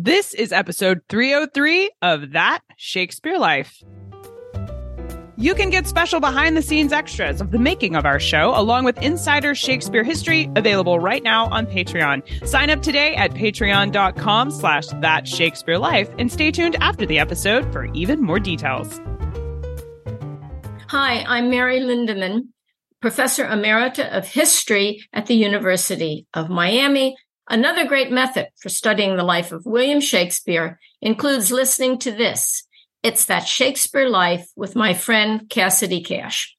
This is episode 303 of That Shakespeare Life. You can get special behind the scenes extras of the making of our show, along with insider Shakespeare history, available right now on Patreon. Sign up today at patreon.com slash that Shakespeare life and stay tuned after the episode for even more details. Hi, I'm Mary Lindemann, Professor Emerita of History at the University of Miami. Another great method for studying the life of William Shakespeare includes listening to this it's that Shakespeare life with my friend Cassidy Cash.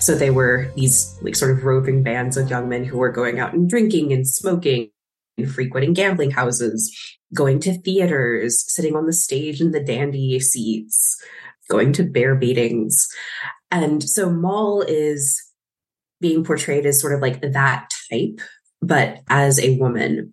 So they were these like sort of roving bands of young men who were going out and drinking and smoking frequenting gambling houses, going to theaters, sitting on the stage in the dandy seats, going to bear baitings. And so Moll is being portrayed as sort of like that type, but as a woman.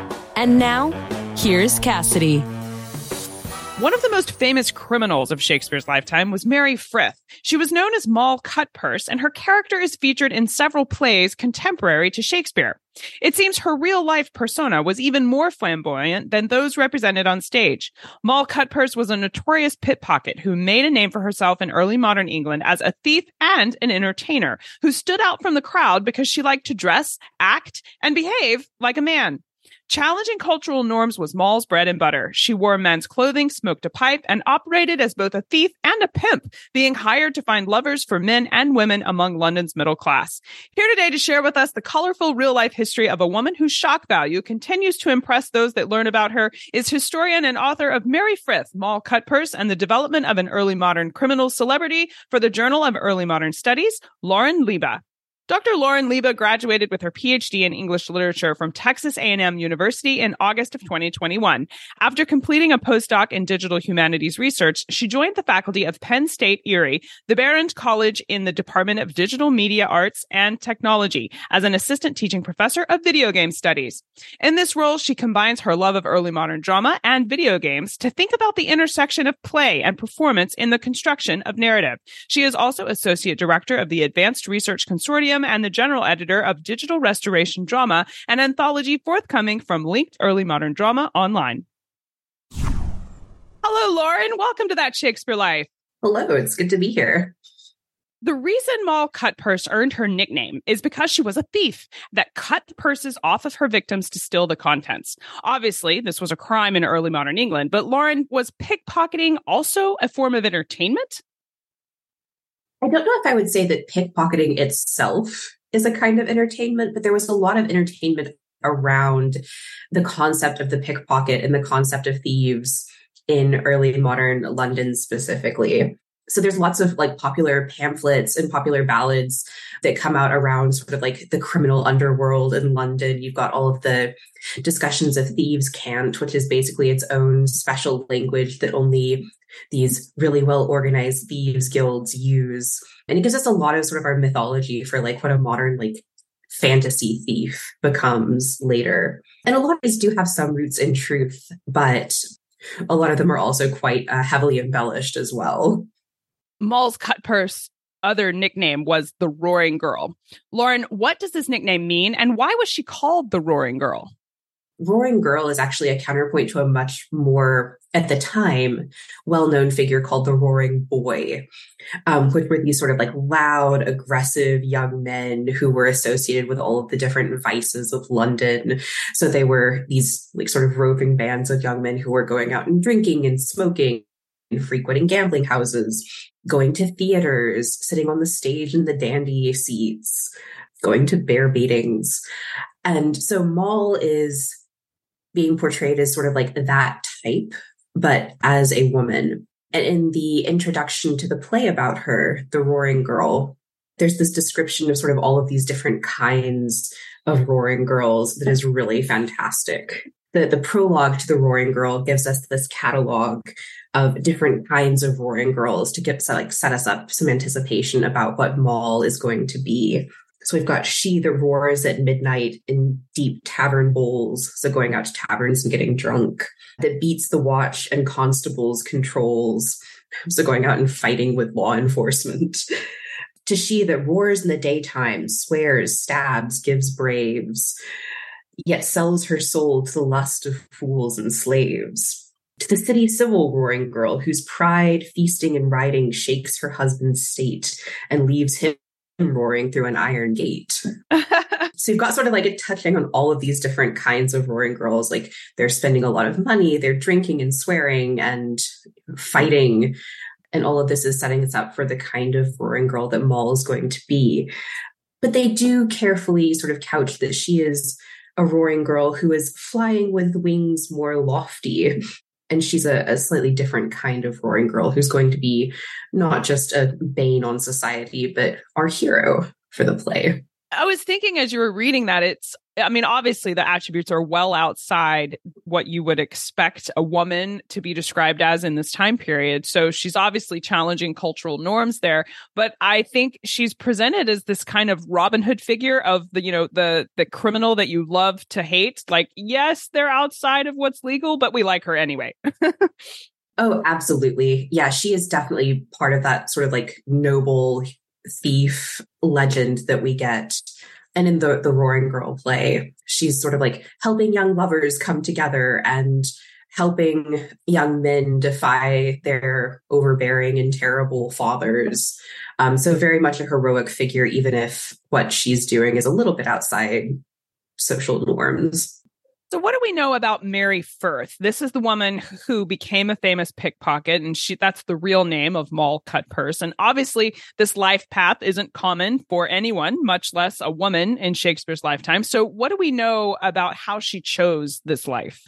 And now, here's Cassidy. One of the most famous criminals of Shakespeare's lifetime was Mary Frith. She was known as Moll Cutpurse, and her character is featured in several plays contemporary to Shakespeare. It seems her real life persona was even more flamboyant than those represented on stage. Moll Cutpurse was a notorious pickpocket who made a name for herself in early modern England as a thief and an entertainer who stood out from the crowd because she liked to dress, act, and behave like a man. Challenging cultural norms was Moll's bread and butter. She wore men's clothing, smoked a pipe, and operated as both a thief and a pimp, being hired to find lovers for men and women among London's middle class. Here today to share with us the colorful real life history of a woman whose shock value continues to impress those that learn about her is historian and author of Mary Frith, Moll Cutpurse, and the development of an early modern criminal celebrity for the Journal of Early Modern Studies, Lauren Liebe. Dr. Lauren Liebe graduated with her PhD in English literature from Texas A&M University in August of 2021. After completing a postdoc in digital humanities research, she joined the faculty of Penn State Erie, the Behrend College in the Department of Digital Media Arts and Technology as an assistant teaching professor of video game studies. In this role, she combines her love of early modern drama and video games to think about the intersection of play and performance in the construction of narrative. She is also associate director of the Advanced Research Consortium and the general editor of Digital Restoration Drama, an anthology forthcoming from Linked Early Modern Drama online. Hello, Lauren. Welcome to That Shakespeare Life. Hello, it's good to be here. The reason Moll Cutpurse earned her nickname is because she was a thief that cut the purses off of her victims to steal the contents. Obviously, this was a crime in early modern England, but Lauren, was pickpocketing also a form of entertainment? I don't know if I would say that pickpocketing itself is a kind of entertainment, but there was a lot of entertainment around the concept of the pickpocket and the concept of thieves in early modern London specifically. So there's lots of like popular pamphlets and popular ballads that come out around sort of like the criminal underworld in London. You've got all of the discussions of thieves' cant, which is basically its own special language that only these really well organized thieves guilds use. And it gives us a lot of sort of our mythology for like what a modern like fantasy thief becomes later. And a lot of these do have some roots in truth, but a lot of them are also quite uh, heavily embellished as well. Moll's Cutpurse other nickname was the Roaring Girl. Lauren, what does this nickname mean and why was she called the Roaring Girl? Roaring Girl is actually a counterpoint to a much more, at the time, well known figure called the Roaring Boy, um, which were these sort of like loud, aggressive young men who were associated with all of the different vices of London. So they were these like sort of roving bands of young men who were going out and drinking and smoking frequenting gambling houses, going to theaters, sitting on the stage in the dandy seats, going to bear baitings. And so Moll is being portrayed as sort of like that type, but as a woman. And in the introduction to the play about her, The Roaring Girl, there's this description of sort of all of these different kinds of roaring girls that is really fantastic. The, the prologue to the roaring girl gives us this catalog of different kinds of roaring girls to get like set us up some anticipation about what Moll is going to be. So we've got she that roars at midnight in deep tavern bowls, so going out to taverns and getting drunk, that beats the watch and constables controls, so going out and fighting with law enforcement. to she that roars in the daytime, swears, stabs, gives braves, yet sells her soul to the lust of fools and slaves. To the city civil roaring girl, whose pride, feasting, and riding shakes her husband's state and leaves him roaring through an iron gate. so you've got sort of like a touching on all of these different kinds of roaring girls. Like they're spending a lot of money, they're drinking and swearing and fighting. And all of this is setting us up for the kind of roaring girl that Moll is going to be. But they do carefully sort of couch that she is a roaring girl who is flying with wings more lofty. And she's a, a, slightly different kind of roaring girl who's going to be not just a bane on society, but our hero for the play. I was thinking as you were reading that it's I mean obviously the attributes are well outside what you would expect a woman to be described as in this time period. So she's obviously challenging cultural norms there, but I think she's presented as this kind of Robin Hood figure of the you know the the criminal that you love to hate. Like yes, they're outside of what's legal, but we like her anyway. oh, absolutely. Yeah, she is definitely part of that sort of like noble thief legend that we get. And in the the Roaring Girl play, she's sort of like helping young lovers come together and helping young men defy their overbearing and terrible fathers. Um, so very much a heroic figure, even if what she's doing is a little bit outside social norms. So, what do we know about Mary Frith? This is the woman who became a famous pickpocket, and she that's the real name of Moll Cutpurse. And obviously, this life path isn't common for anyone, much less a woman in Shakespeare's lifetime. So, what do we know about how she chose this life?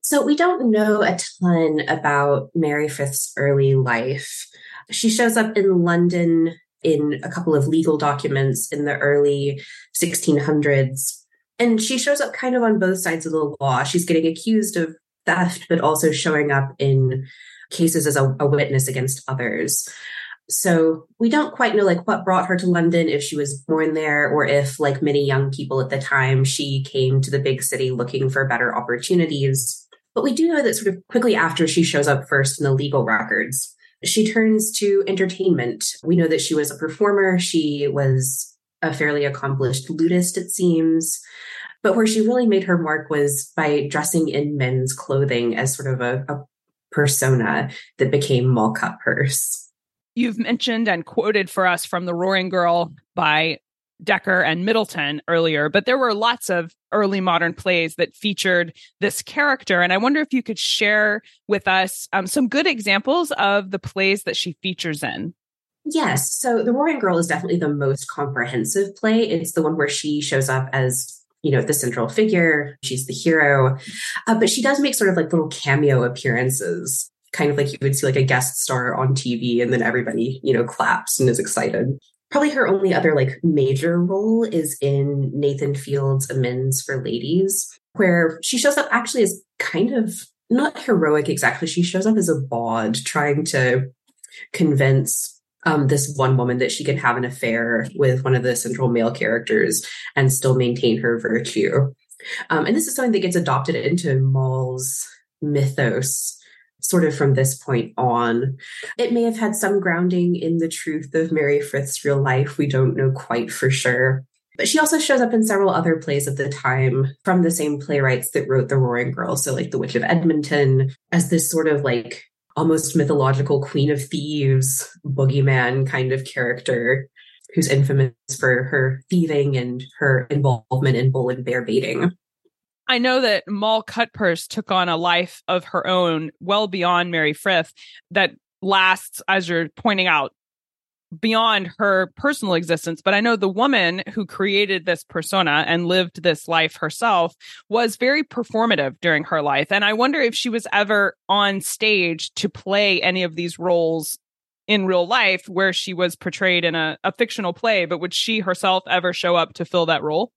So, we don't know a ton about Mary Frith's early life. She shows up in London in a couple of legal documents in the early 1600s and she shows up kind of on both sides of the law. She's getting accused of theft, but also showing up in cases as a, a witness against others. So we don't quite know like what brought her to London, if she was born there, or if, like many young people at the time, she came to the big city looking for better opportunities. But we do know that sort of quickly after she shows up first in the legal records, she turns to entertainment. We know that she was a performer. She was a fairly accomplished lutist, it seems. But where she really made her mark was by dressing in men's clothing as sort of a, a persona that became Moll Cutpurse. You've mentioned and quoted for us from The Roaring Girl by Dekker and Middleton earlier, but there were lots of early modern plays that featured this character. And I wonder if you could share with us um, some good examples of the plays that she features in. Yes. So The Roaring Girl is definitely the most comprehensive play. It's the one where she shows up as you know the central figure she's the hero uh, but she does make sort of like little cameo appearances kind of like you would see like a guest star on tv and then everybody you know claps and is excited probably her only other like major role is in nathan fields amends for ladies where she shows up actually as kind of not heroic exactly she shows up as a bawd trying to convince um, this one woman that she can have an affair with one of the central male characters and still maintain her virtue. Um, and this is something that gets adopted into Moll's mythos sort of from this point on. It may have had some grounding in the truth of Mary Frith's real life. We don't know quite for sure. But she also shows up in several other plays of the time from the same playwrights that wrote The Roaring Girl. So, like The Witch of Edmonton, as this sort of like almost mythological queen of thieves, boogeyman kind of character who's infamous for her thieving and her involvement in bull and bear baiting. I know that Moll Cutpurse took on a life of her own well beyond Mary Frith that lasts, as you're pointing out, beyond her personal existence. But I know the woman who created this persona and lived this life herself was very performative during her life. And I wonder if she was ever on stage to play any of these roles in real life where she was portrayed in a, a fictional play, but would she herself ever show up to fill that role?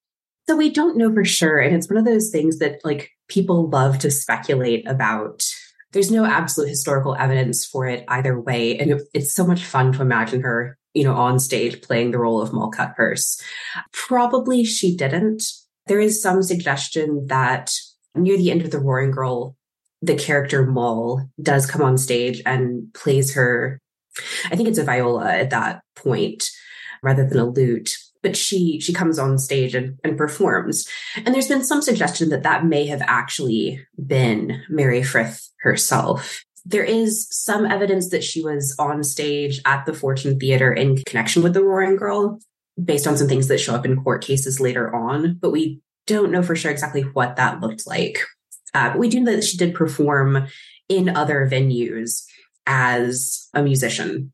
So we don't know for sure. And it's one of those things that like people love to speculate about there's no absolute historical evidence for it either way. And it, it's so much fun to imagine her, you know, on stage playing the role of Moll Cutpurse. Probably she didn't. There is some suggestion that near the end of the Roaring Girl, the character Moll does come on stage and plays her. I think it's a viola at that point rather than a lute but she she comes on stage and, and performs. And there's been some suggestion that that may have actually been mary frith herself. There is some evidence that she was on stage at the fortune theater in connection with the roaring girl based on some things that show up in court cases later on but we don't know for sure exactly what that looked like. Uh, but we do know that she did perform in other venues as a musician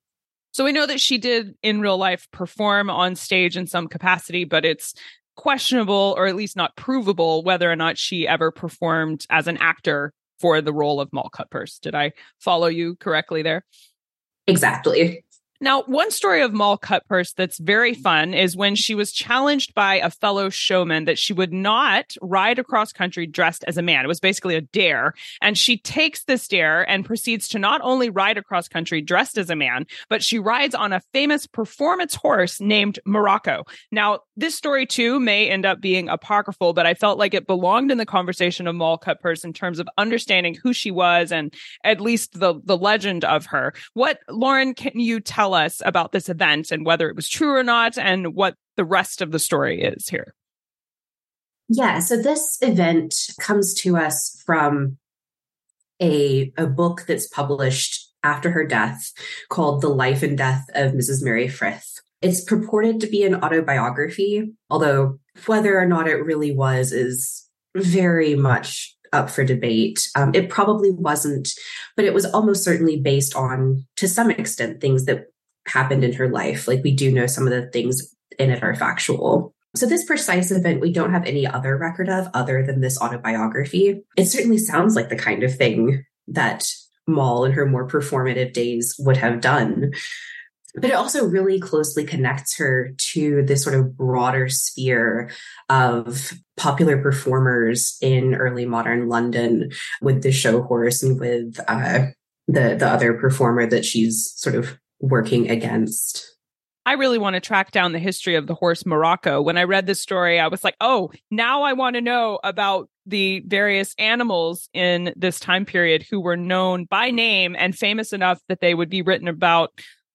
so we know that she did in real life perform on stage in some capacity, but it's questionable or at least not provable whether or not she ever performed as an actor for the role of Moll Cutpurse. Did I follow you correctly there? Exactly. Now, one story of Moll Cutpurse that's very fun is when she was challenged by a fellow showman that she would not ride across country dressed as a man. It was basically a dare. And she takes this dare and proceeds to not only ride across country dressed as a man, but she rides on a famous performance horse named Morocco. Now, this story too may end up being apocryphal, but I felt like it belonged in the conversation of Moll Cutpurse in terms of understanding who she was and at least the, the legend of her. What, Lauren, can you tell tell us about this event and whether it was true or not and what the rest of the story is here. Yeah, so this event comes to us from a, a book that's published after her death called The Life and Death of Mrs. Mary Frith. It's purported to be an autobiography, although whether or not it really was is very much up for debate. Um, it probably wasn't, but it was almost certainly based on, to some extent, things that happened in her life. Like we do know some of the things in it are factual. So, this precise event, we don't have any other record of other than this autobiography. It certainly sounds like the kind of thing that Moll in her more performative days would have done. But it also really closely connects her to this sort of broader sphere of popular performers in early modern London with the show horse and with uh, the the other performer that she's sort of working against. I really want to track down the history of the horse Morocco. When I read this story, I was like, oh, now I want to know about the various animals in this time period who were known by name and famous enough that they would be written about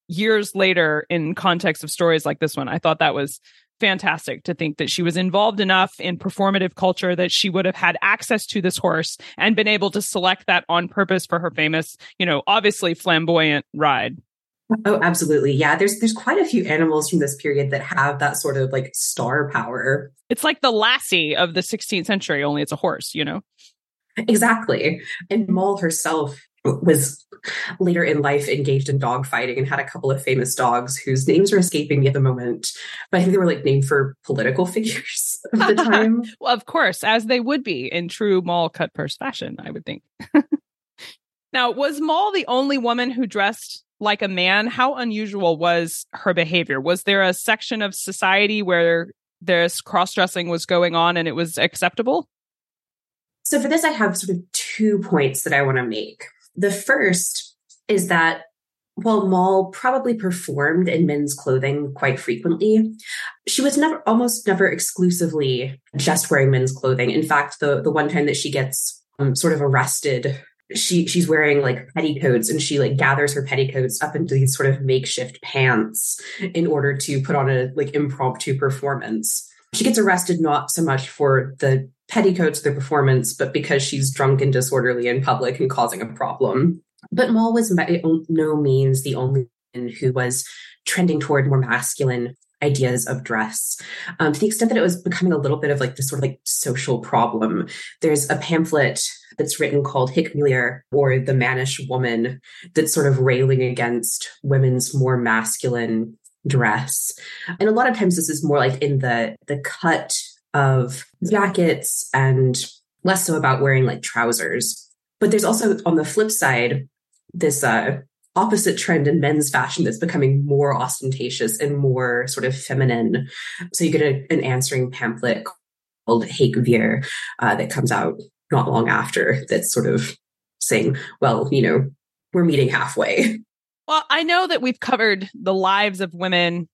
years later in context of stories like this one. I thought that was fantastic to think that she was involved enough in performative culture that she would have had access to this horse and been able to select that on purpose for her famous, you know, obviously flamboyant ride. Oh, absolutely. Yeah, there's there's quite a few animals from this period that have that sort of like star power. It's like the lassie of the 16th century, only it's a horse, you know. Exactly. And Moll herself was later in life engaged in dog fighting and had a couple of famous dogs whose names are escaping me at the moment. But I think they were like named for political figures of the time. well, of course, as they would be in true Moll Cutpurse fashion, I would think. now, was Moll the only woman who dressed like a man, how unusual was her behavior? Was there a section of society where this cross dressing was going on and it was acceptable? So, for this, I have sort of two points that I want to make. The first is that while Moll probably performed in men's clothing quite frequently, she was never almost never exclusively just wearing men's clothing. In fact, the the one time that she gets um, sort of arrested she she's wearing like petticoats and she like gathers her petticoats up into these sort of makeshift pants in order to put on a like impromptu performance. She gets arrested not so much for the petticoats, the performance, but because she's drunk and disorderly in public and causing a problem. But Moll was by no means the only one who was trending toward more masculine ideas of dress um, to the extent that it was becoming a little bit of like this sort of like social problem. There's a pamphlet that's written called Hic Mulier, or The Mannish Woman, that's sort of railing against women's more masculine dress. And a lot of times this is more like in the the cut of jackets and less so about wearing like trousers. But there's also on the flip side this uh opposite trend in men's fashion that's becoming more ostentatious and more sort of feminine. So you get a, an answering pamphlet called Haec Vir uh, that comes out not long after that's sort of saying, well, you know, we're meeting halfway. Well, I know that we've covered the lives of women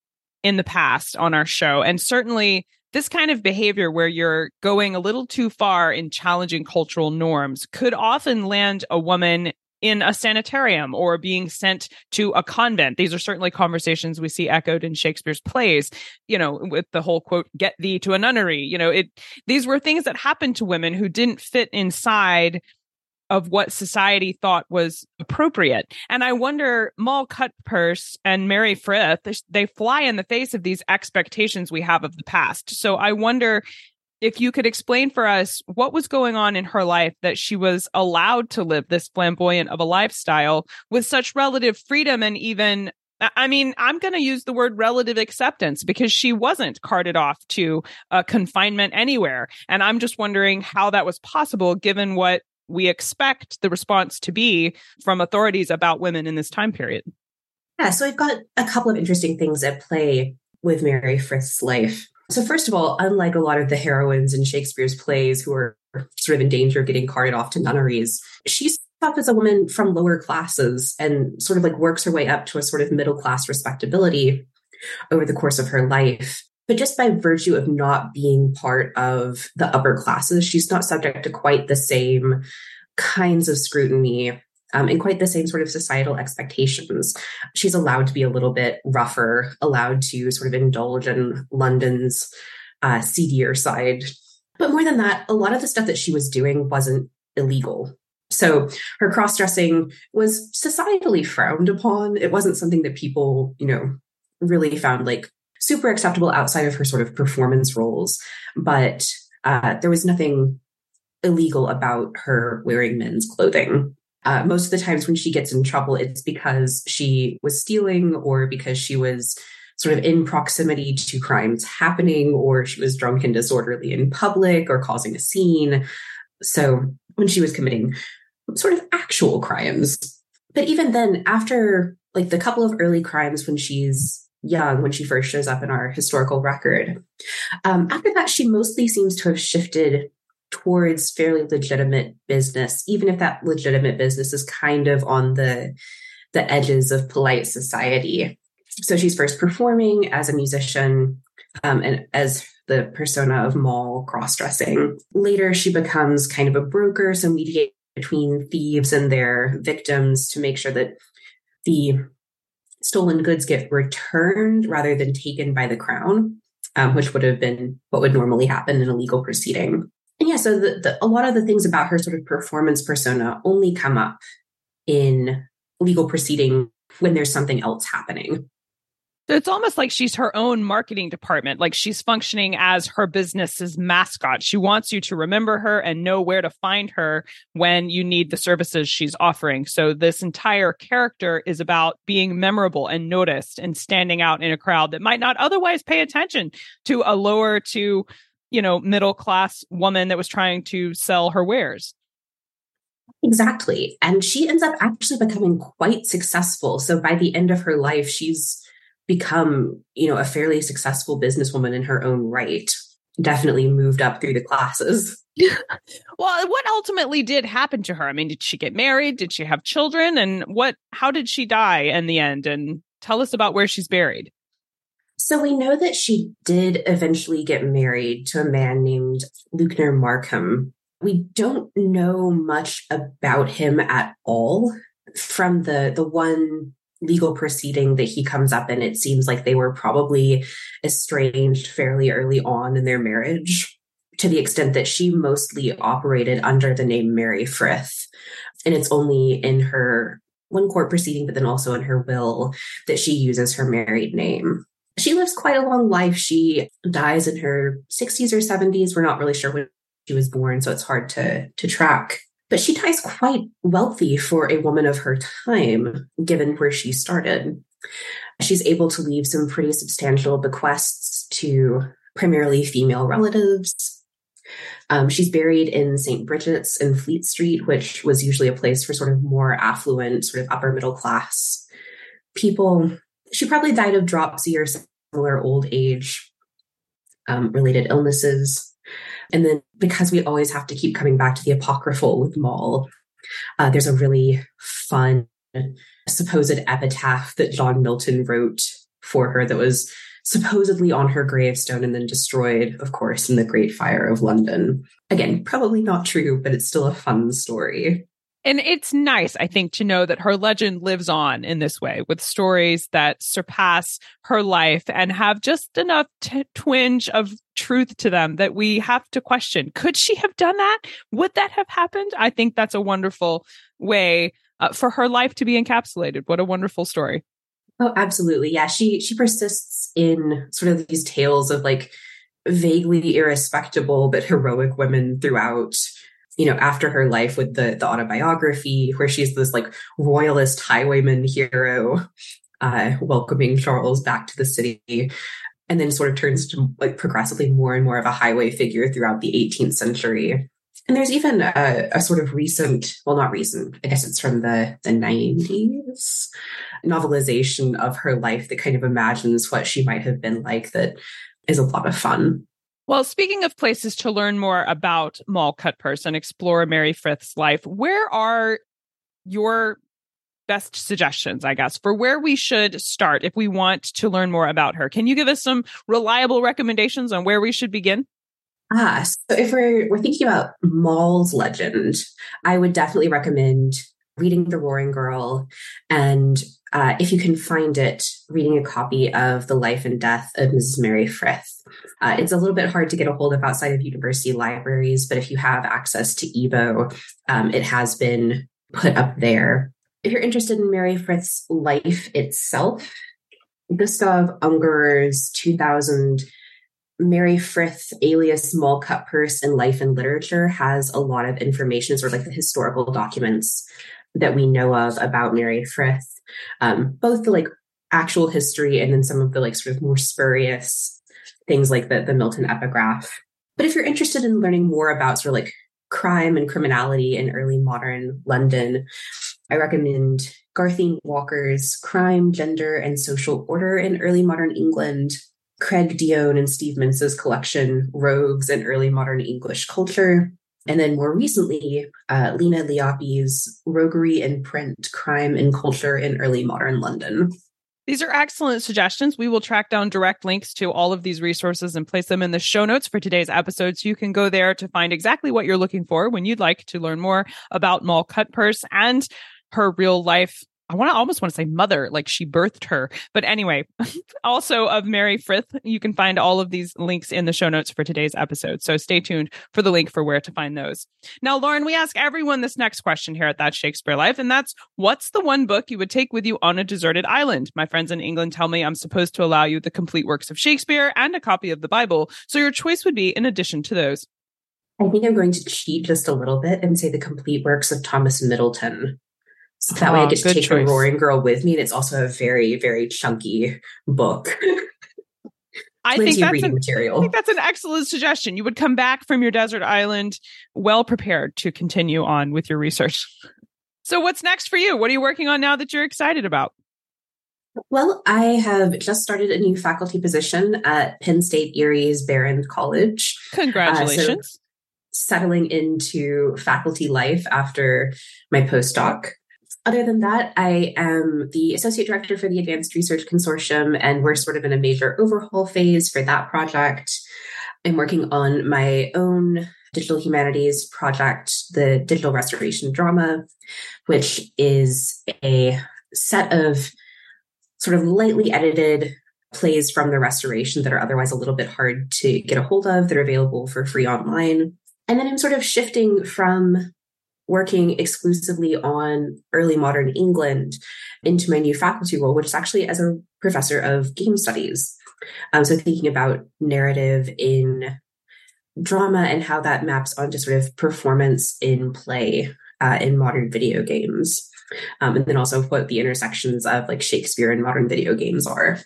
in the past on our show, and certainly this kind of behavior where you're going a little too far in challenging cultural norms could often land a woman in a sanitarium or being sent to a convent. These are certainly conversations we see echoed in Shakespeare's plays, you know, with the whole quote, get thee to a nunnery. You know, it, these were things that happened to women who didn't fit inside of what society thought was appropriate. And I wonder, Moll Cutpurse and Mary Frith, they fly in the face of these expectations we have of the past. So I wonder if you could explain for us what was going on in her life that she was allowed to live this flamboyant of a lifestyle with such relative freedom and even I mean, I'm going to use the word relative acceptance because she wasn't carted off to confinement anywhere. And I'm just wondering how that was possible given what we expect the response to be from authorities about women in this time period. Yeah, so we've got a couple of interesting things at play with Mary Frith's life. So, first of all, unlike a lot of the heroines in Shakespeare's plays who are sort of in danger of getting carted off to nunneries, she's up as a woman from lower classes and sort of like works her way up to a sort of middle class respectability over the course of her life. But just by virtue of not being part of the upper classes, she's not subject to quite the same kinds of scrutiny um, and quite the same sort of societal expectations. She's allowed to be a little bit rougher, allowed to sort of indulge in London's uh, seedier side. But more than that, a lot of the stuff that she was doing wasn't illegal. So her cross dressing was societally frowned upon. It wasn't something that people, you know, really found like super acceptable outside of her sort of performance roles. But uh, there was nothing illegal about her wearing men's clothing. Uh, most of the times when she gets in trouble, it's because she was stealing or because she was sort of in proximity to crimes happening or she was drunk and disorderly in public or causing a scene. So when she was committing sort of actual crimes. But even then, after like the couple of early crimes when she's young, when she first shows up in our historical record, um, after that, she mostly seems to have shifted towards fairly legitimate business, even if that legitimate business is kind of on the the edges of polite society. So she's first performing as a musician um, and as the persona of Moll cross dressing. Later, she becomes kind of a broker, so mediate between thieves and their victims to make sure that the stolen goods get returned rather than taken by the crown, um, which would have been what would normally happen in a legal proceeding yeah, so the, the, a lot of the things about her sort of performance persona only come up in legal proceeding when there's something else happening. So it's almost like she's her own marketing department. Like she's functioning as her business's mascot. She wants you to remember her and know where to find her when you need the services she's offering. So this entire character is about being memorable and noticed and standing out in a crowd that might not otherwise pay attention to a lower to you know, middle class woman that was trying to sell her wares. Exactly. And she ends up actually becoming quite successful. So by the end of her life, she's become, you know, a fairly successful businesswoman in her own right. Definitely moved up through the classes. well, what ultimately did happen to her? I mean, did she get married? Did she have children? And what how did she die in the end? And tell us about where she's buried. So we know that she did eventually get married to a man named Lewknor Markham. We don't know much about him at all from the the one legal proceeding that he comes up in. It seems like they were probably estranged fairly early on in their marriage to the extent that she mostly operated under the name Mary Frith. And it's only in her one court proceeding, but then also in her will that she uses her married name she lives quite a long life. She dies in her 60s or 70s. We're not really sure when she was born, so it's hard to to track but she dies quite wealthy for a woman of her time, given where she started. She's able to leave some pretty substantial bequests to primarily female relatives. Um, she's buried in St. Bridget's in Fleet Street, which was usually a place for sort of more affluent, sort of upper middle class people. She probably died of dropsy or similar old age um, related illnesses. And then because we always have to keep coming back to the apocryphal with Moll, uh, there's a really fun supposed epitaph that John Milton wrote for her that was supposedly on her gravestone and then destroyed, of course, in the Great Fire of London. Again, probably not true, but it's still a fun story. And it's nice, I think, to know that her legend lives on in this way with stories that surpass her life and have just enough t- twinge of truth to them that we have to question. Could she have done that? Would that have happened? I think that's a wonderful way uh, for her life to be encapsulated. What a wonderful story. Oh, absolutely. Yeah. She, she persists in sort of these tales of like vaguely irrespectable but heroic women throughout you know after her life with the the autobiography where she's this like royalist highwayman hero uh welcoming charles back to the city and then sort of turns to like progressively more and more of a highway figure throughout the 18th century and there's even a, a, sort of recent, well, not recent, I guess it's from the, the 90s novelization of her life that kind of imagines what she might have been like that is a lot of fun. Well, speaking of places to learn more about Moll Cutpurse and explore Mary Frith's life, where are your best suggestions, I guess, for where we should start if we want to learn more about her? Can you give us some reliable recommendations on where we should begin? Ah, so if we're we're thinking about Moll's legend, I would definitely recommend reading The Roaring Girl, and uh, if you can find it, reading a copy of The Life and Death of Mrs. Mary Frith. Uh, it's a little bit hard to get a hold of outside of university libraries, but if you have access to EEBO, um, it has been put up there. If you're interested in Mary Frith's life itself, Gustav Ungerer's 2000 Mary Frith, alias Moll Cutpurse in Life and Literature, has a lot of information, sort of like the historical documents that we know of about Mary Frith, um, both the like actual history and then some of the like sort of more spurious things like the, the Milton epigraph. But if you're interested in learning more about sort of like crime and criminality in early modern London, I recommend Garthine Walker's Crime, Gender, and Social Order in Early Modern England Craig Dionne and Steve Mentz's collection, Rogues and Early Modern English Culture. And then more recently, uh, Lena Liapi's Roguery in Print, Crime and Culture in Early Modern London. These are excellent suggestions. We will track down direct links to all of these resources and place them in the show notes for today's episode. So you can go there to find exactly what you're looking for when you'd like to learn more about Moll Cutpurse and her real life I want to almost want to say mother, like she birthed her. But anyway, also of Mary Frith, you can find all of these links in the show notes for today's episode. So stay tuned for the link for where to find those. Now, Lauren, we ask everyone this next question here at That Shakespeare Life, and that's what's the one book you would take with you on a deserted island? My friends in England tell me I'm supposed to allow you the complete works of Shakespeare and a copy of the Bible. So your choice would be in addition to those. I think I'm going to cheat just a little bit and say the complete works of Thomas Middleton. So that oh, way I get to take choice. the Roaring Girl with me. And it's also a very, very chunky book. I think, that's an, material. I think that's an excellent suggestion. You would come back from your desert island well prepared to continue on with your research. So, what's next for you? What are you working on now that you're excited about? Well, I have just started a new faculty position at Penn State Erie's Behrend College. Congratulations. Uh, so settling into faculty life after my postdoc. Other than that, I am the associate director for the Advanced Research Consortium, and we're sort of in a major overhaul phase for that project. I'm working on my own digital humanities project, the Digital Restoration Drama, which is a set of sort of lightly edited plays from the restoration that are otherwise a little bit hard to get a hold of that are available for free online. And then I'm sort of shifting from working exclusively on early modern England into my new faculty role, which is actually as a professor of game studies. Um, so thinking about narrative in drama and how that maps onto sort of performance in play uh, in modern video games. Um, and then also what the intersections of like Shakespeare and modern video games are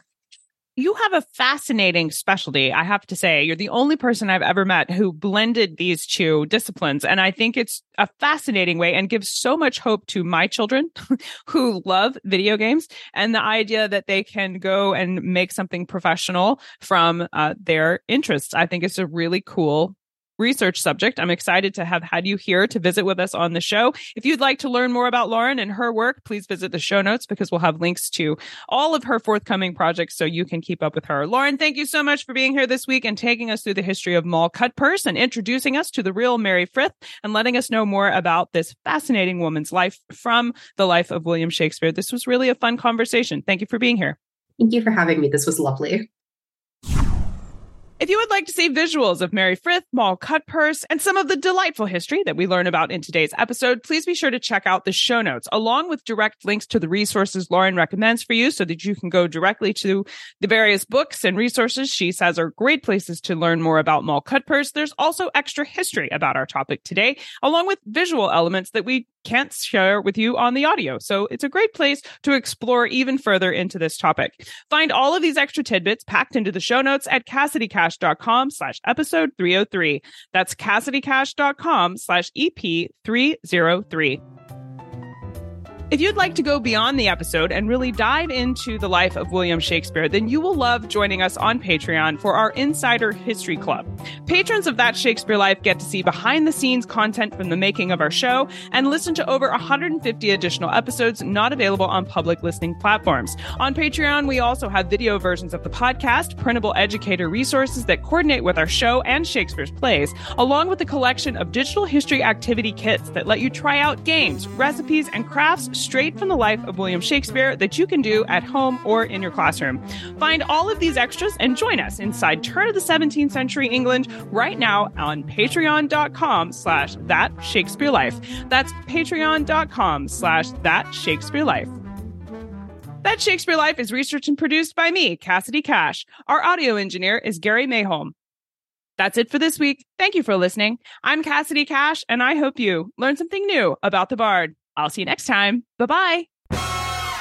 you have a fascinating specialty. I have to say, you're the only person I've ever met who blended these two disciplines. And I think it's a fascinating way and gives so much hope to my children who love video games and the idea that they can go and make something professional from uh, their interests. I think it's a really cool research subject. I'm excited to have had you here to visit with us on the show. If you'd like to learn more about Lauren and her work, please visit the show notes because we'll have links to all of her forthcoming projects so you can keep up with her. Lauren, thank you so much for being here this week and taking us through the history of Moll Cutpurse and introducing us to the real Mary Frith and letting us know more about this fascinating woman's life from the life of William Shakespeare. This was really a fun conversation. Thank you for being here. Thank you for having me. This was lovely. If you would like to see visuals of Mary Frith, Moll Cutpurse, and some of the delightful history that we learn about in today's episode, please be sure to check out the show notes along with direct links to the resources Lauren recommends for you so that you can go directly to the various books and resources she says are great places to learn more about Moll Cutpurse. There's also extra history about our topic today, along with visual elements that we can't share with you on the audio. So it's a great place to explore even further into this topic. Find all of these extra tidbits packed into the show notes at CassidyCash.com slash episode 303. That's CassidyCash.com slash EP 303. If you'd like to go beyond the episode and really dive into the life of William Shakespeare, then you will love joining us on Patreon for our Insider History Club. Patrons of That Shakespeare Life get to see behind the scenes content from the making of our show and listen to over 150 additional episodes not available on public listening platforms. On Patreon, we also have video versions of the podcast, printable educator resources that coordinate with our show and Shakespeare's plays, along with a collection of digital history activity kits that let you try out games, recipes, and crafts straight from the life of William Shakespeare that you can do at home or in your classroom. Find all of these extras and join us inside turn of the 17th century England right now on patreon.com slash that Shakespeare life. That's patreon.com slash that Shakespeare life. That Shakespeare Life is researched and produced by me, Cassidy Cash. Our audio engineer is Gary Mayholm. That's it for this week. Thank you for listening. I'm Cassidy Cash, and I hope you learned something new about the Bard. I'll see you next time. Bye bye.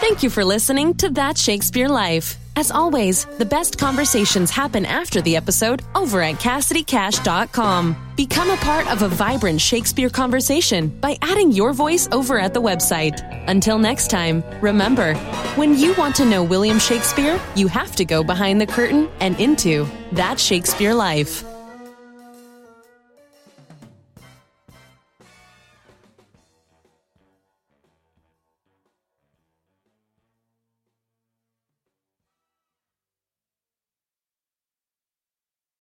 Thank you for listening to That Shakespeare Life. As always, the best conversations happen after the episode over at CassidyCash.com. Become a part of a vibrant Shakespeare conversation by adding your voice over at the website. Until next time, remember, when you want to know William Shakespeare, you have to go behind the curtain and into That Shakespeare Life.